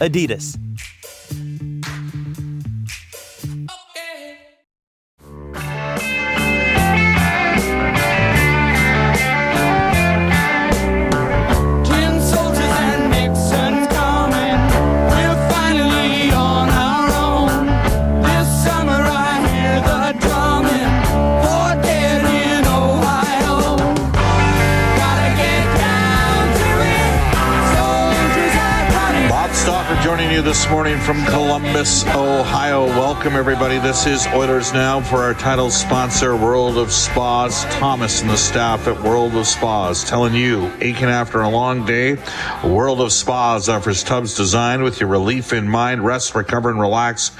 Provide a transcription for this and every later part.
Adidas. Morning from Columbus, Ohio. Welcome, everybody. This is Oilers Now for our title sponsor, World of Spas. Thomas and the staff at World of Spas telling you, aching after a long day, World of Spas offers tubs designed with your relief in mind. Rest, recover, and relax.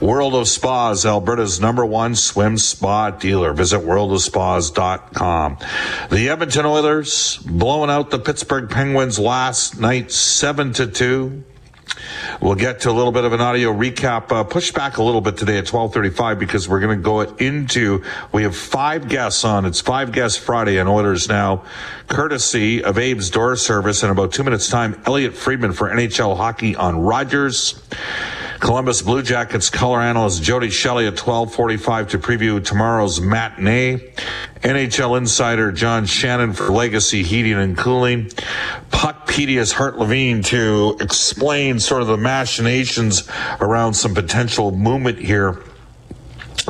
World of Spas, Alberta's number one swim spa dealer. Visit worldofspas.com. The Edmonton Oilers blowing out the Pittsburgh Penguins last night, 7 to 2. We'll get to a little bit of an audio recap. Uh, push back a little bit today at 12:35 because we're going to go into. We have five guests on. It's five guests Friday on Oilers now, courtesy of Abe's Door Service. In about two minutes' time, Elliot Friedman for NHL Hockey on Rogers. Columbus Blue Jackets color analyst Jody Shelley at 12:45 to preview tomorrow's matinee. NHL insider John Shannon for Legacy Heating and Cooling. Puckpedia's Hart Levine to explain sort of the machinations around some potential movement here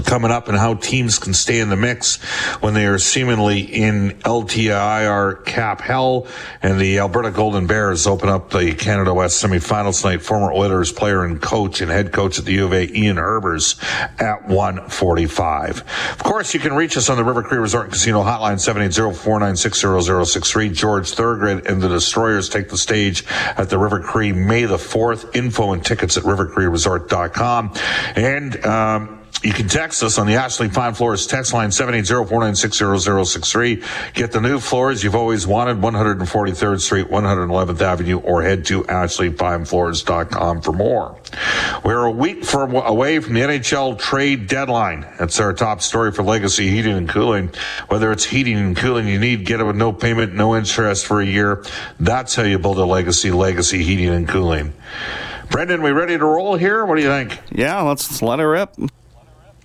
coming up and how teams can stay in the mix when they are seemingly in LTIR cap hell and the Alberta Golden Bears open up the Canada West semifinals tonight. Former Oilers player and coach and head coach at the U of A, Ian Herbers at 145. Of course, you can reach us on the River Cree Resort and Casino hotline 780-496-0063. George Thorogood and the Destroyers take the stage at the River Cree May the 4th. Info and tickets at rivercreeresort.com. And, um, you can text us on the Ashley Fine Floors text line 780-496-0063. Get the new floors you've always wanted, 143rd Street, 111th Avenue, or head to ashleyfinefloors.com for more. We're a week from, away from the NHL trade deadline. That's our top story for Legacy Heating and Cooling. Whether it's heating and cooling you need, get it with no payment, no interest for a year. That's how you build a legacy, Legacy Heating and Cooling. Brendan, we ready to roll here? What do you think? Yeah, let's let her rip.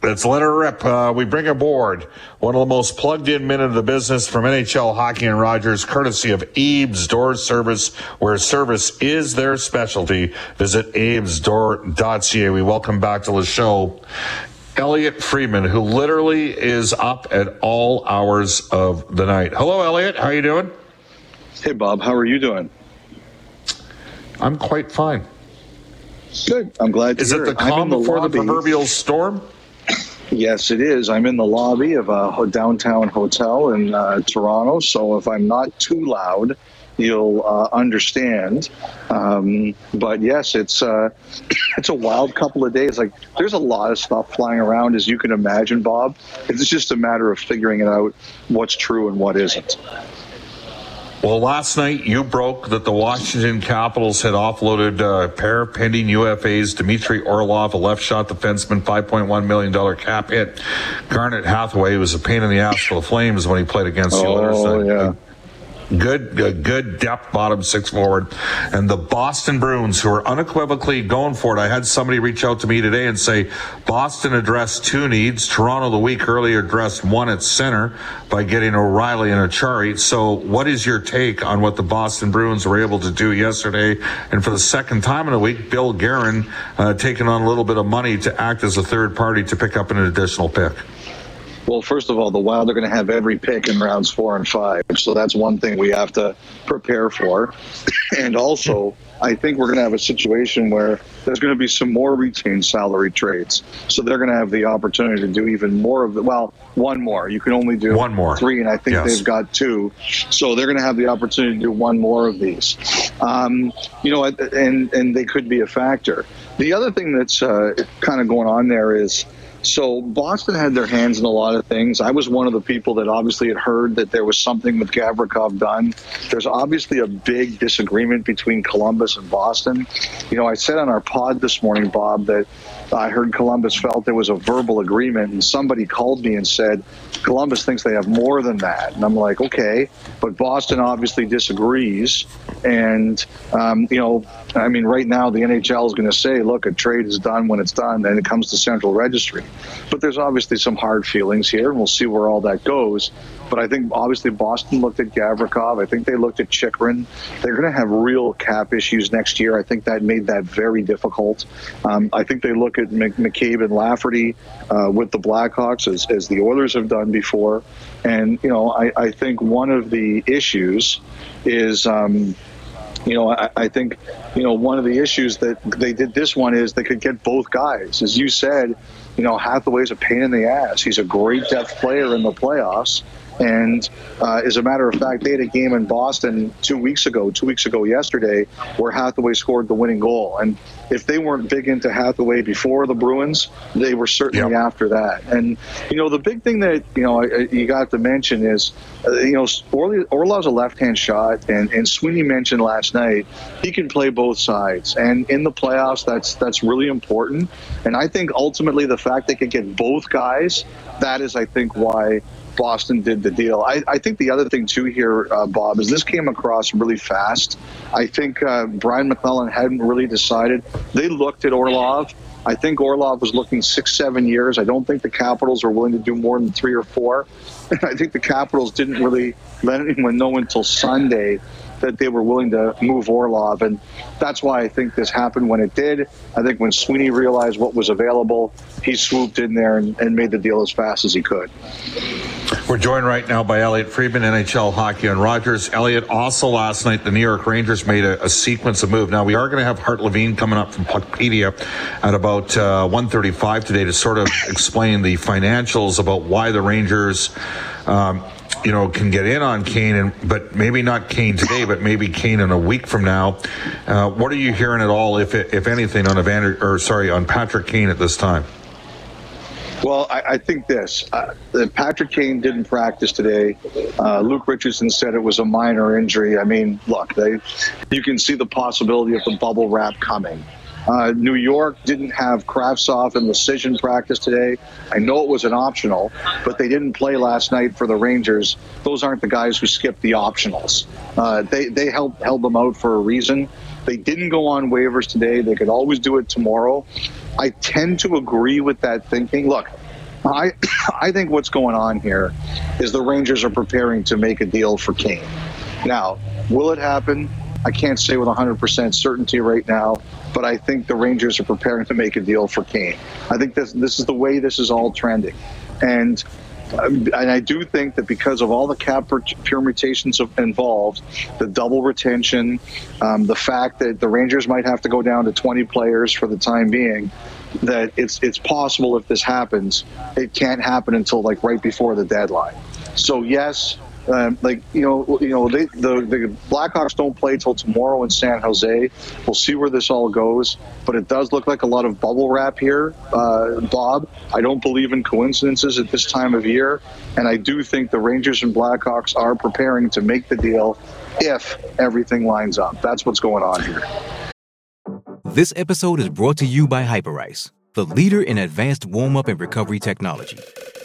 Let's let her rip. Uh, we bring aboard one of the most plugged in men in the business from NHL Hockey and Rogers, courtesy of Abe's Door Service, where service is their specialty. Visit abesdoor.ca. We welcome back to the show Elliot Friedman, who literally is up at all hours of the night. Hello, Elliot. How are you doing? Hey, Bob, how are you doing? I'm quite fine. Good. I'm glad to Is hear it the calm before the proverbial storm? Yes, it is. I'm in the lobby of a downtown hotel in uh, Toronto, so if I'm not too loud, you'll uh, understand. Um, but yes, it's uh, it's a wild couple of days. Like there's a lot of stuff flying around, as you can imagine, Bob. It's just a matter of figuring it out what's true and what isn't. Well, last night you broke that the Washington Capitals had offloaded uh, a pair of pending UFAs, Dmitry Orlov, a left shot defenseman, $5.1 million cap hit. Garnet Hathaway was a pain in the ass for the Flames when he played against the Oilers. Oh Uh, yeah. Good, good, good depth bottom six forward. And the Boston Bruins, who are unequivocally going for it. I had somebody reach out to me today and say Boston addressed two needs. Toronto the week earlier addressed one at center by getting O'Reilly and Acciari. So what is your take on what the Boston Bruins were able to do yesterday? And for the second time in a week, Bill Guerin uh, taking on a little bit of money to act as a third party to pick up an additional pick. Well, first of all, the Wild are going to have every pick in rounds four and five. So that's one thing we have to prepare for. And also, I think we're going to have a situation where there's going to be some more retained salary trades. So they're going to have the opportunity to do even more of the, well, one more. You can only do One more. three, and I think Yes. they've got two. So they're going to have the opportunity to do one more of these. Um, you know, and, and they could be a factor. The other thing that's uh, kind of going on there is so Boston had their hands in a lot of things. I was one of the people that obviously had heard that there was something with Gavrikov done. There's obviously a big disagreement between Columbus and Boston. You know, I said on our pod this morning, Bob, that I heard Columbus felt there was a verbal agreement, and somebody called me and said Columbus thinks they have more than that. And I'm like, okay, but Boston obviously disagrees. And, um, you know, I mean, right now the NHL is going to say, look, a trade is done when it's done, and it comes to central registry. But there's obviously some hard feelings here, and we'll see where all that goes. But I think obviously Boston looked at Gavrikov. I think they looked at Chychrun. They're going to have real cap issues next year. I think that made that very difficult. Um, I think they look at McCabe and Lafferty uh, with the Blackhawks as, as the Oilers have done before. And, you know, I, I think one of the issues is. Um, you know, I, I think, you know, one of the issues that they did this one is they could get both guys. As you said, you know, Hathaway's a pain in the ass. He's a great depth player in the playoffs. And uh, as a matter of fact, they had a game in Boston two weeks ago, two weeks ago yesterday, where Hathaway scored the winning goal. And if they weren't big into Hathaway before the Bruins, they were certainly Yep. after that. And you know, the big thing that you know you got to mention is, uh, you know, Orly, Orlov's a left-hand shot, and and Sweeney mentioned last night he can play both sides. And in the playoffs, that's that's really important. And I think ultimately the fact they could get both guys, that is, I think, why. Boston did the deal. I, I think the other thing too here, uh, Bob, is this came across really fast. I think uh, Brian MacLellan hadn't really decided. They looked at Orlov. I think Orlov was looking six, seven years. I don't think the Capitals are willing to do more than three or four. I think the Capitals didn't really let anyone know until Sunday that they were willing to move Orlov. And that's why I think this happened when it did. I think when Sweeney realized what was available, he swooped in there and, and made the deal as fast as he could. We're joined right now by Elliot Friedman, NHL Hockey on Rogers. Elliot, also last night, the New York Rangers made a, a sequence of move. Now, we are going to have Hart Levine coming up from Puckpedia at about uh, 1.35 today to sort of explain the financials about why the Rangers, um, you know, can get in on Kane, and but maybe not Kane today, but maybe Kane in a week from now. Uh, what are you hearing at all, if if anything, on Evander, or sorry, on Patrick Kane at this time? Well, I, I think this. Uh, Patrick Kane didn't practice today. Uh, Luke Richardson said it was a minor injury. I mean, look, they, you can see the possibility of the bubble wrap coming. Uh, New York didn't have Kravtsov in Decision practice today. I know it was an optional, but they didn't play last night for the Rangers. Those aren't the guys who skipped the optionals. Uh, they they held held them out for a reason. They didn't go on waivers today. They could always do it tomorrow. I tend to agree with that thinking. Look, I I think what's going on here is the Rangers are preparing to make a deal for Kane. Now, will it happen? I can't say with 100% certainty right now, but I think the Rangers are preparing to make a deal for Kane. I think this this is the way this is all trending, and and I do think that because of all the cap permutations involved, the double retention, um, the fact that the Rangers might have to go down to 20 players for the time being, that it's it's possible if this happens, it can't happen until like right before the deadline. So yes. Um, like you know, you know, they, the the Blackhawks don't play till tomorrow in San Jose. We'll see where this all goes, but it does look like a lot of bubble wrap here, uh, Bob. I don't believe in coincidences at this time of year, and I do think the Rangers and Blackhawks are preparing to make the deal if everything lines up. That's what's going on here. This episode is brought to you by Hyperice, the leader in advanced warm up and recovery technology.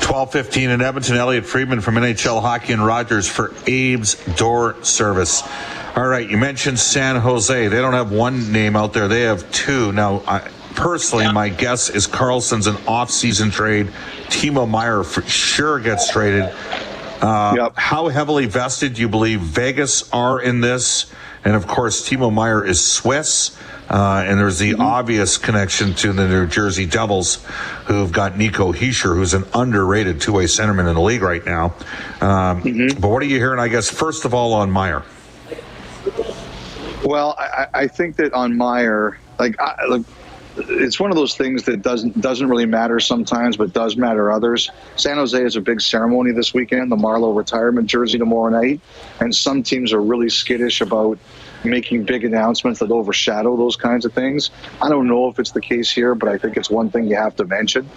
12:15 in Edmonton. Elliot Friedman from NHL Hockey and Rogers for Abe's Door Service. All right, you mentioned San Jose. They don't have one name out there; they have two. Now, I, personally, my guess is Karlsson's an off-season trade. Timo Meier for sure gets traded. Uh, Yep. How heavily vested do you believe Vegas are in this? And of course, Timo Meier is Swiss. Uh, and there's the obvious connection to the New Jersey Devils, who've got Nico Hischier, who's an underrated two-way centerman in the league right now. Um, But what are you hearing? I guess first of all on Meier. Well, I, I think that on Meier, like, I, like, it's one of those things that doesn't doesn't really matter sometimes, but does matter others. San Jose has a big ceremony this weekend, the Marleau retirement jersey tomorrow night, and some teams are really skittish about making big announcements that overshadow those kinds of things. I don't know if it's the case here, but I think it's one thing you have to mention.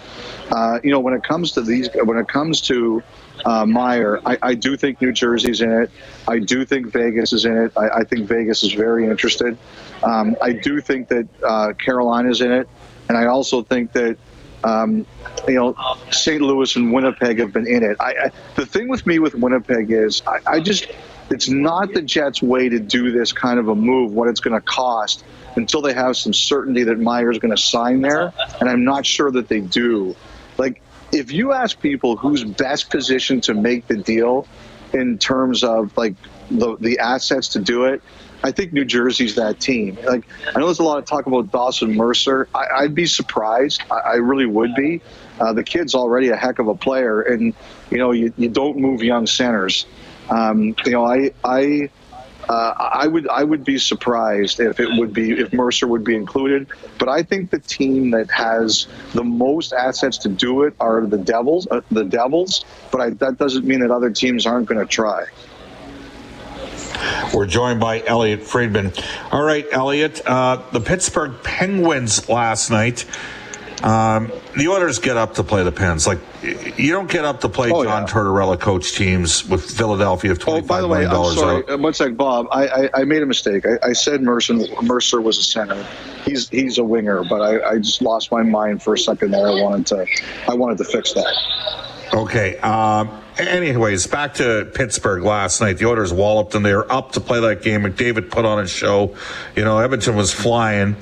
Uh, you know, when it comes to these, when it comes to uh, Meier, I, I do think New Jersey's in it. I do think Vegas is in it. I, I think Vegas is very interested. Um, I do think that uh, Carolina's in it, and I also think that um, you know St. Louis and Winnipeg have been in it. I, I, the thing with me with Winnipeg is I, I just it's not the Jets' way to do this kind of a move. What it's going to cost until they have some certainty that Meier's going to sign there, and I'm not sure that they do. Like if you ask people who's best positioned to make the deal in terms of like the the assets to do it, I think New Jersey's that team. Like I know there's a lot of talk about Dawson Mercer. I, I'd be surprised. I, I really would be. Uh, the kid's already a heck of a player, and you know you, you don't move young centers. Um, you know I I. Uh, I would I would be surprised if it would be if Mercer would be included, but I think the team that has the most assets to do it are the Devils. Uh, the Devils, but I, that doesn't mean that other teams aren't going to try. We're joined by Elliot Friedman. All right, Elliot. Uh, the Pittsburgh Penguins last night. Um, the Oilers get up to play the Pens. Like you don't get up to play Oh, John yeah. Tortorella coach teams with Philadelphia of Oh, twenty by the I'm dollars sorry. out. Uh, One sec, Bob. I, I, I made a mistake. I, I said Mercer, Mercer was a center. He's he's a winger, but I, I just lost my mind for a second there. I wanted to I wanted to fix that. Okay. Um, anyways, back to Pittsburgh last night. The Oilers walloped and they were up to play that game. McDavid put on a show. You know, Edmonton was flying.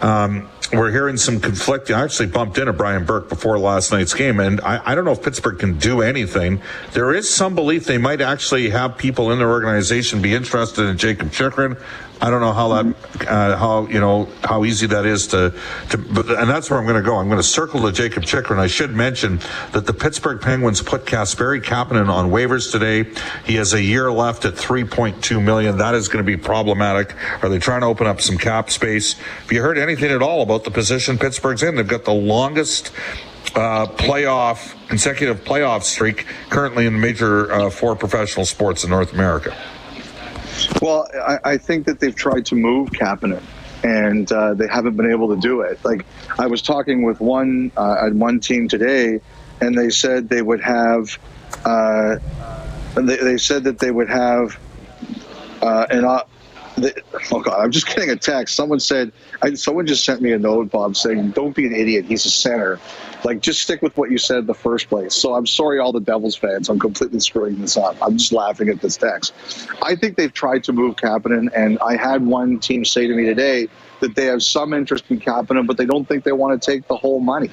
Um, we're hearing some conflicting. I actually bumped into Brian Burke before last night's game, and I, I don't know if Pittsburgh can do anything. There is some belief they might actually have people in their organization be interested in Jacob Chychrun. I don't know how that, uh, how you know how easy that is to, to, and that's where I'm going to go. I'm going to circle to Jacob Chychrun. I should mention that the Pittsburgh Penguins put Kasperi Kapanen on waivers today. He has a year left at 3.2 million. That is going to be problematic. Are they trying to open up some cap space? Have you heard anything at all about the position Pittsburgh's in? They've got the longest uh, playoff consecutive playoff streak currently in the major uh, four professional sports in North America. Well, I, I think that they've tried to move Kapanen, and uh, they haven't been able to do it. Like I was talking with one uh, one team today, and they said they would have. Uh, they, they said that they would have uh, an. They, oh God! I'm just getting a text. Someone said, I, someone just sent me a note, Bob, saying, "Don't be an idiot. He's a center. Like, just stick with what you said in the first place." So I'm sorry, all the Devils fans. I'm completely screwing this up. I'm just laughing at this text. I think they've tried to move Kapanen, and I had one team say to me today that they have some interest in Kapanen, but they don't think they want to take the whole money.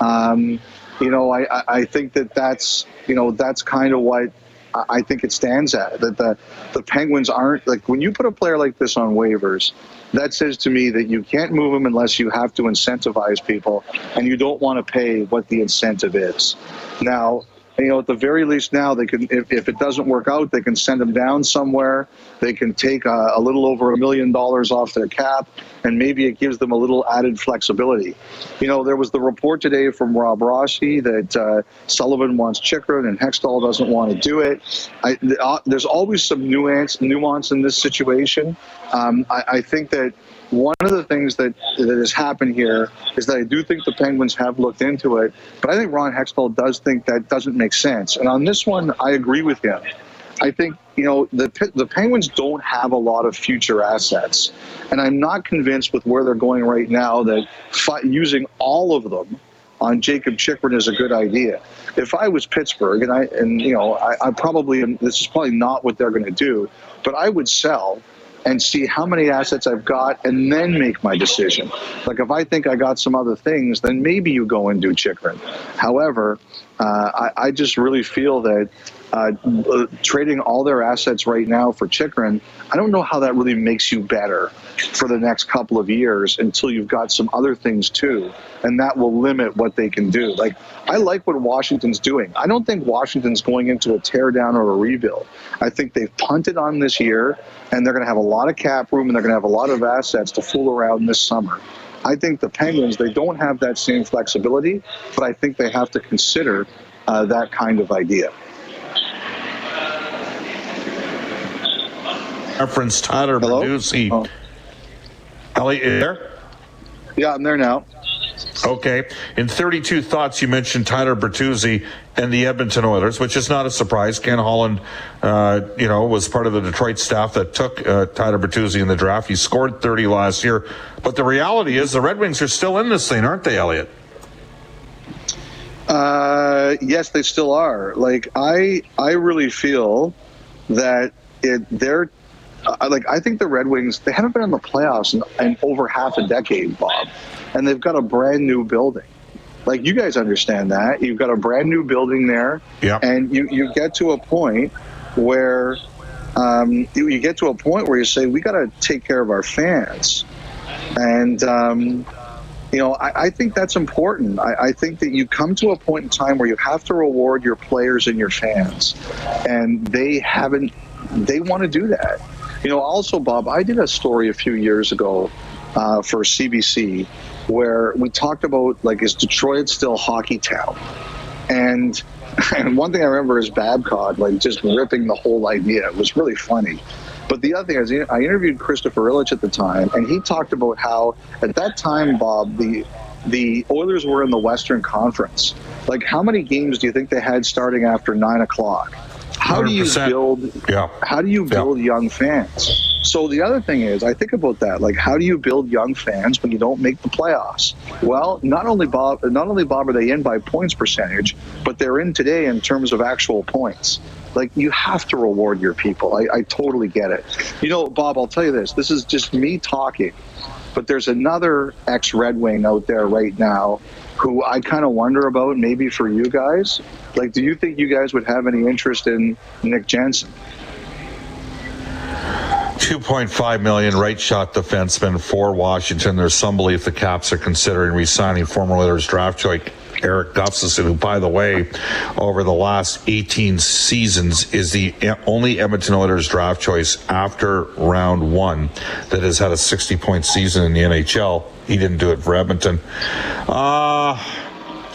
Um, you know, I, I- I think that that's you know that's kind of what I- think it stands at. That the the Penguins aren't like when you put a player like this on waivers. That says to me that you can't move him unless you have to incentivize people, and you don't want to pay what the incentive is. Now, you know, at the very least now they can, if, if it doesn't work out, they can send them down somewhere. They can take a, a little over a million dollars off their cap, and maybe it gives them a little added flexibility. You know, there was the report today from Rob Rossi that uh, Sullivan wants Chychrun and Hextall doesn't want to do it. I, uh, there's always some nuance nuance in this situation. Um, I, I think that one of the things that, that has happened here is that I do think the Penguins have looked into it, but I think Ron Hextall does think that doesn't make sense. And on this one, I agree with him. I think you know the the Penguins don't have a lot of future assets, and I'm not convinced with where they're going right now that fi- using all of them on Jacob Chychrun is a good idea. If I was Pittsburgh, and I and you know I, I probably this is probably not what they're going to do, but I would sell and see how many assets I've got and then make my decision. Like if I think I got some other things, then maybe you go and do Chychrun. However, uh, I, I just really feel that uh, trading all their assets right now for Chychrun, I don't know how that really makes you better for the next couple of years until you've got some other things too, and that will limit what they can do. Like I like what Washington's doing. I don't think Washington's going into a teardown or a rebuild. I think they've punted on this year, and they're going to have a lot of cap room, and they're going to have a lot of assets to fool around this summer. I think the Penguins they don't have that same flexibility, but I think they have to consider uh, that kind of idea. Reference Tyler Hello? Bertuzzi. Oh. Elliot, you there? Yeah, I'm there now. Okay. In 32 thoughts, you mentioned Tyler Bertuzzi and the Edmonton Oilers, which is not a surprise. Ken Holland, uh, you know, was part of the Detroit staff that took uh, Tyler Bertuzzi in the draft. He scored 30 last year. But the reality is the Red Wings are still in this thing, aren't they, Elliot? Uh, yes, they still are. Like I, I really feel that it they're like I think the Red Wings they haven't been in the playoffs in, in over half a decade, Bob, and they've got a brand new building. Like you guys understand that you've got a brand new building there, Yeah. and you you get to a point where um, you, you get to a point where you say we got to take care of our fans, and um, you know, I, I think that's important. I, I think that you come to a point in time where you have to reward your players and your fans, and they haven't. They want to do that. You know, also, Bob, I did a story a few years ago uh, for CBC where we talked about like, is Detroit still hockey town? And and one thing I remember is Babcock like just ripping the whole idea. It was really funny. But the other thing is, I interviewed Christopher Ilitch at the time, and he talked about how at that time, Bob, the the Oilers were in the Western Conference. Like, how many games do you think they had starting after nine o'clock? How do you build? Yeah. How do you build young fans? So the other thing is, I think about that. Like, how do you build young fans when you don't make the playoffs? Well, not only Bob, not only Bob are they in by points percentage, but they're in today in terms of actual points. Like, you have to reward your people. I, I totally get it. You know, Bob, I'll tell you this. This is just me talking, but there's another ex-Red Wing out there right now who I kind of wonder about. Maybe for you guys, like, do you think you guys would have any interest in Nick Jensen? 2.5 million right shot defenseman for Washington. There's some belief the Caps are considering re-signing former Oilers draft choice Erik Gustafsson, who, by the way, over the last 18 seasons is the only Edmonton Oilers draft choice after round one that has had a 60 point season in the NHL. He didn't do it for Edmonton. Uh,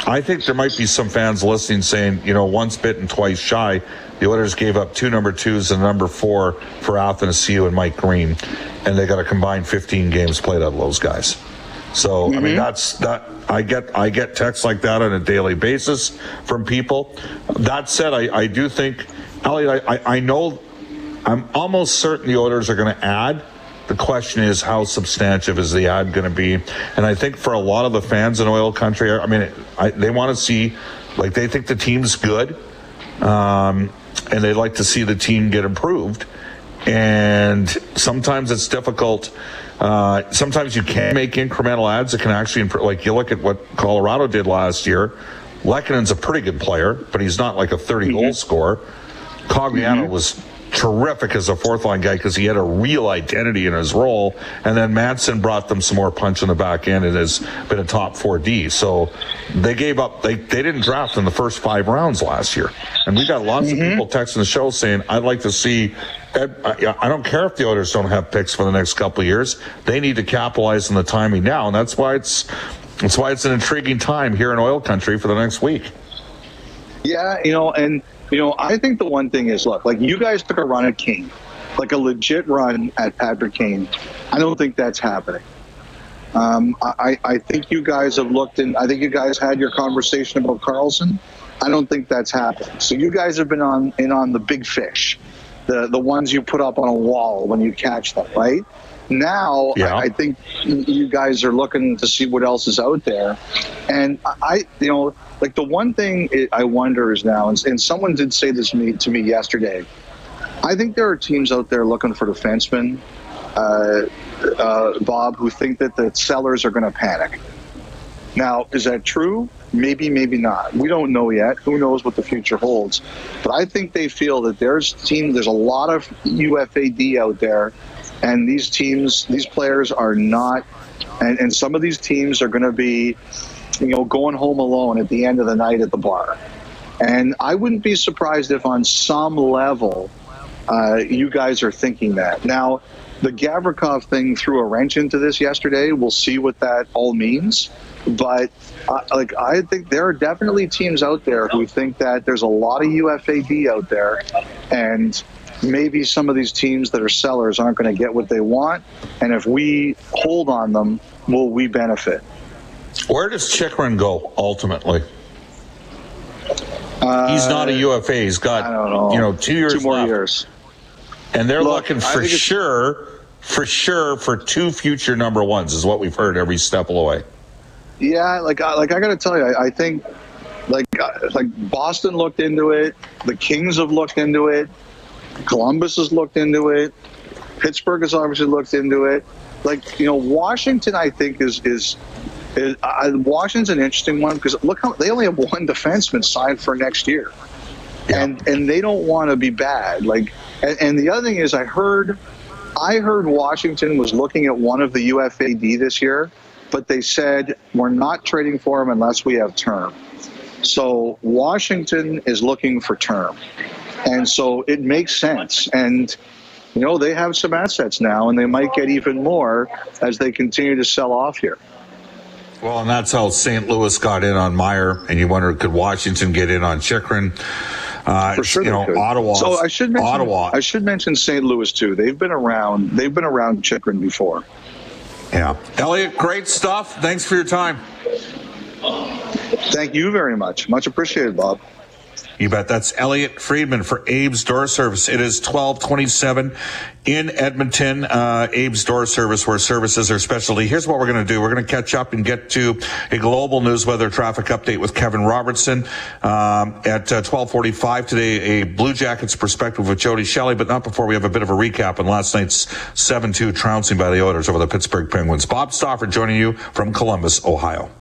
I think there might be some fans listening saying, you know, once bitten, twice shy. The Oilers gave up two number twos and number four for Athanasiu and Mike Green, and they got a combined 15 games played out of those guys. So I mean, that's that. I get I get texts like that on a daily basis from people. That said, I, I do think, Elliot, I, I, I know, I'm almost certain the orders are going to add. The question is, how substantive is the ad going to be? And I think for a lot of the fans in oil country, I mean, I, they want to see, like, they think the team's good, um, and they'd like to see the team get improved. And sometimes it's difficult. Uh, sometimes you can make incremental ads that can actually improve. Like you look at what Colorado did last year. Lehkonen's a pretty good player, but he's not like a 30 mm-hmm. goal scorer. Cogliano mm-hmm. was terrific as a fourth line guy because he had a real identity in his role. And then Madsen brought them some more punch in the back end and has been a top four D. So they gave up. They they didn't draft in the first five rounds last year, and we got lots of mm-hmm. people texting the show saying, "I'd like to see." I, don't care if the Oilers don't have picks for the next couple years. They need to capitalize on the timing now, and that's why it's that's why it's an intriguing time here in oil country for the next week. Yeah, you know, and you know, I think the one thing is, look, like you guys took a run at Kane, like a legit run at Patrick Kane. I don't think that's happening. Um, I, I think you guys have looked in. I think you guys had your conversation about Karlsson. I don't think that's happening. So you guys have been on in on the big fish, the the ones you put up on a wall when you catch them, right? Now Yeah. I, I think you guys are looking to see what else is out there, and I, you know, like the one thing it, I wonder is now, and, and someone did say this to me, to me yesterday. I think there are teams out there looking for defensemen, uh, uh, Bob, who think that the sellers are going to panic. Now, is that true? Maybe, maybe not. We don't know yet. Who knows what the future holds? But I think they feel that there's team. There's a lot of UFAD out there, and these teams, these players are not. And, and some of these teams are going to be, you know, going home alone at the end of the night at the bar. And I wouldn't be surprised if, on some level, uh, you guys are thinking that. Now, the Gavrikov thing threw a wrench into this yesterday. We'll see what that all means. But uh, like, I think there are definitely teams out there who think that there's a lot of UFAD out there, and maybe some of these teams that are sellers aren't going to get what they want. And if we hold on them, will we benefit? Where does Chychrun go ultimately? He's not a UFA. He's got Uh, I don't know. you know two years Two more left. years. and they're Look, looking for sure, for sure, for two future number ones is what we've heard every step of the way. Yeah, like I like I got to tell you, I, I think like uh, like Boston looked into it, the Kings have looked into it, Columbus has looked into it, Pittsburgh has obviously looked into it. Like you know, Washington, I think is is. is uh, Washington's an interesting one because look how they only have one defenseman signed for next year, and and they don't want to be bad. Like, and, and the other thing is, I heard, I heard Washington was looking at one of the UFAD this year, but they said we're not trading for him unless we have term. So Washington is looking for term, and so it makes sense. And you know they have some assets now, and they might get even more as they continue to sell off here. Well, and that's how St. Louis got in on Meier, and you wonder could Washington get in on Chychrun? Uh, For sure, you know. Ottawa. So I should mention, Ottawa. I should mention St. Louis too. They've been around. They've been around Chychrun before. Yeah, Elliot, great stuff. Thanks for your time. Thank you very much. Much appreciated, Bob. You bet. That's Elliot Friedman for Abe's Door Service. It is 1227 in Edmonton. Uh, Abe's Door Service, where services are specialty. Here's what we're going to do. We're going to catch up and get to a global news weather traffic update with Kevin Robertson um, at uh, 1245 today. A Blue Jackets perspective with Jody Shelley, but not before we have a bit of a recap on last night's 7-2 trouncing by the Oilers over the Pittsburgh Penguins. Bob Stauffer joining you from Columbus, Ohio.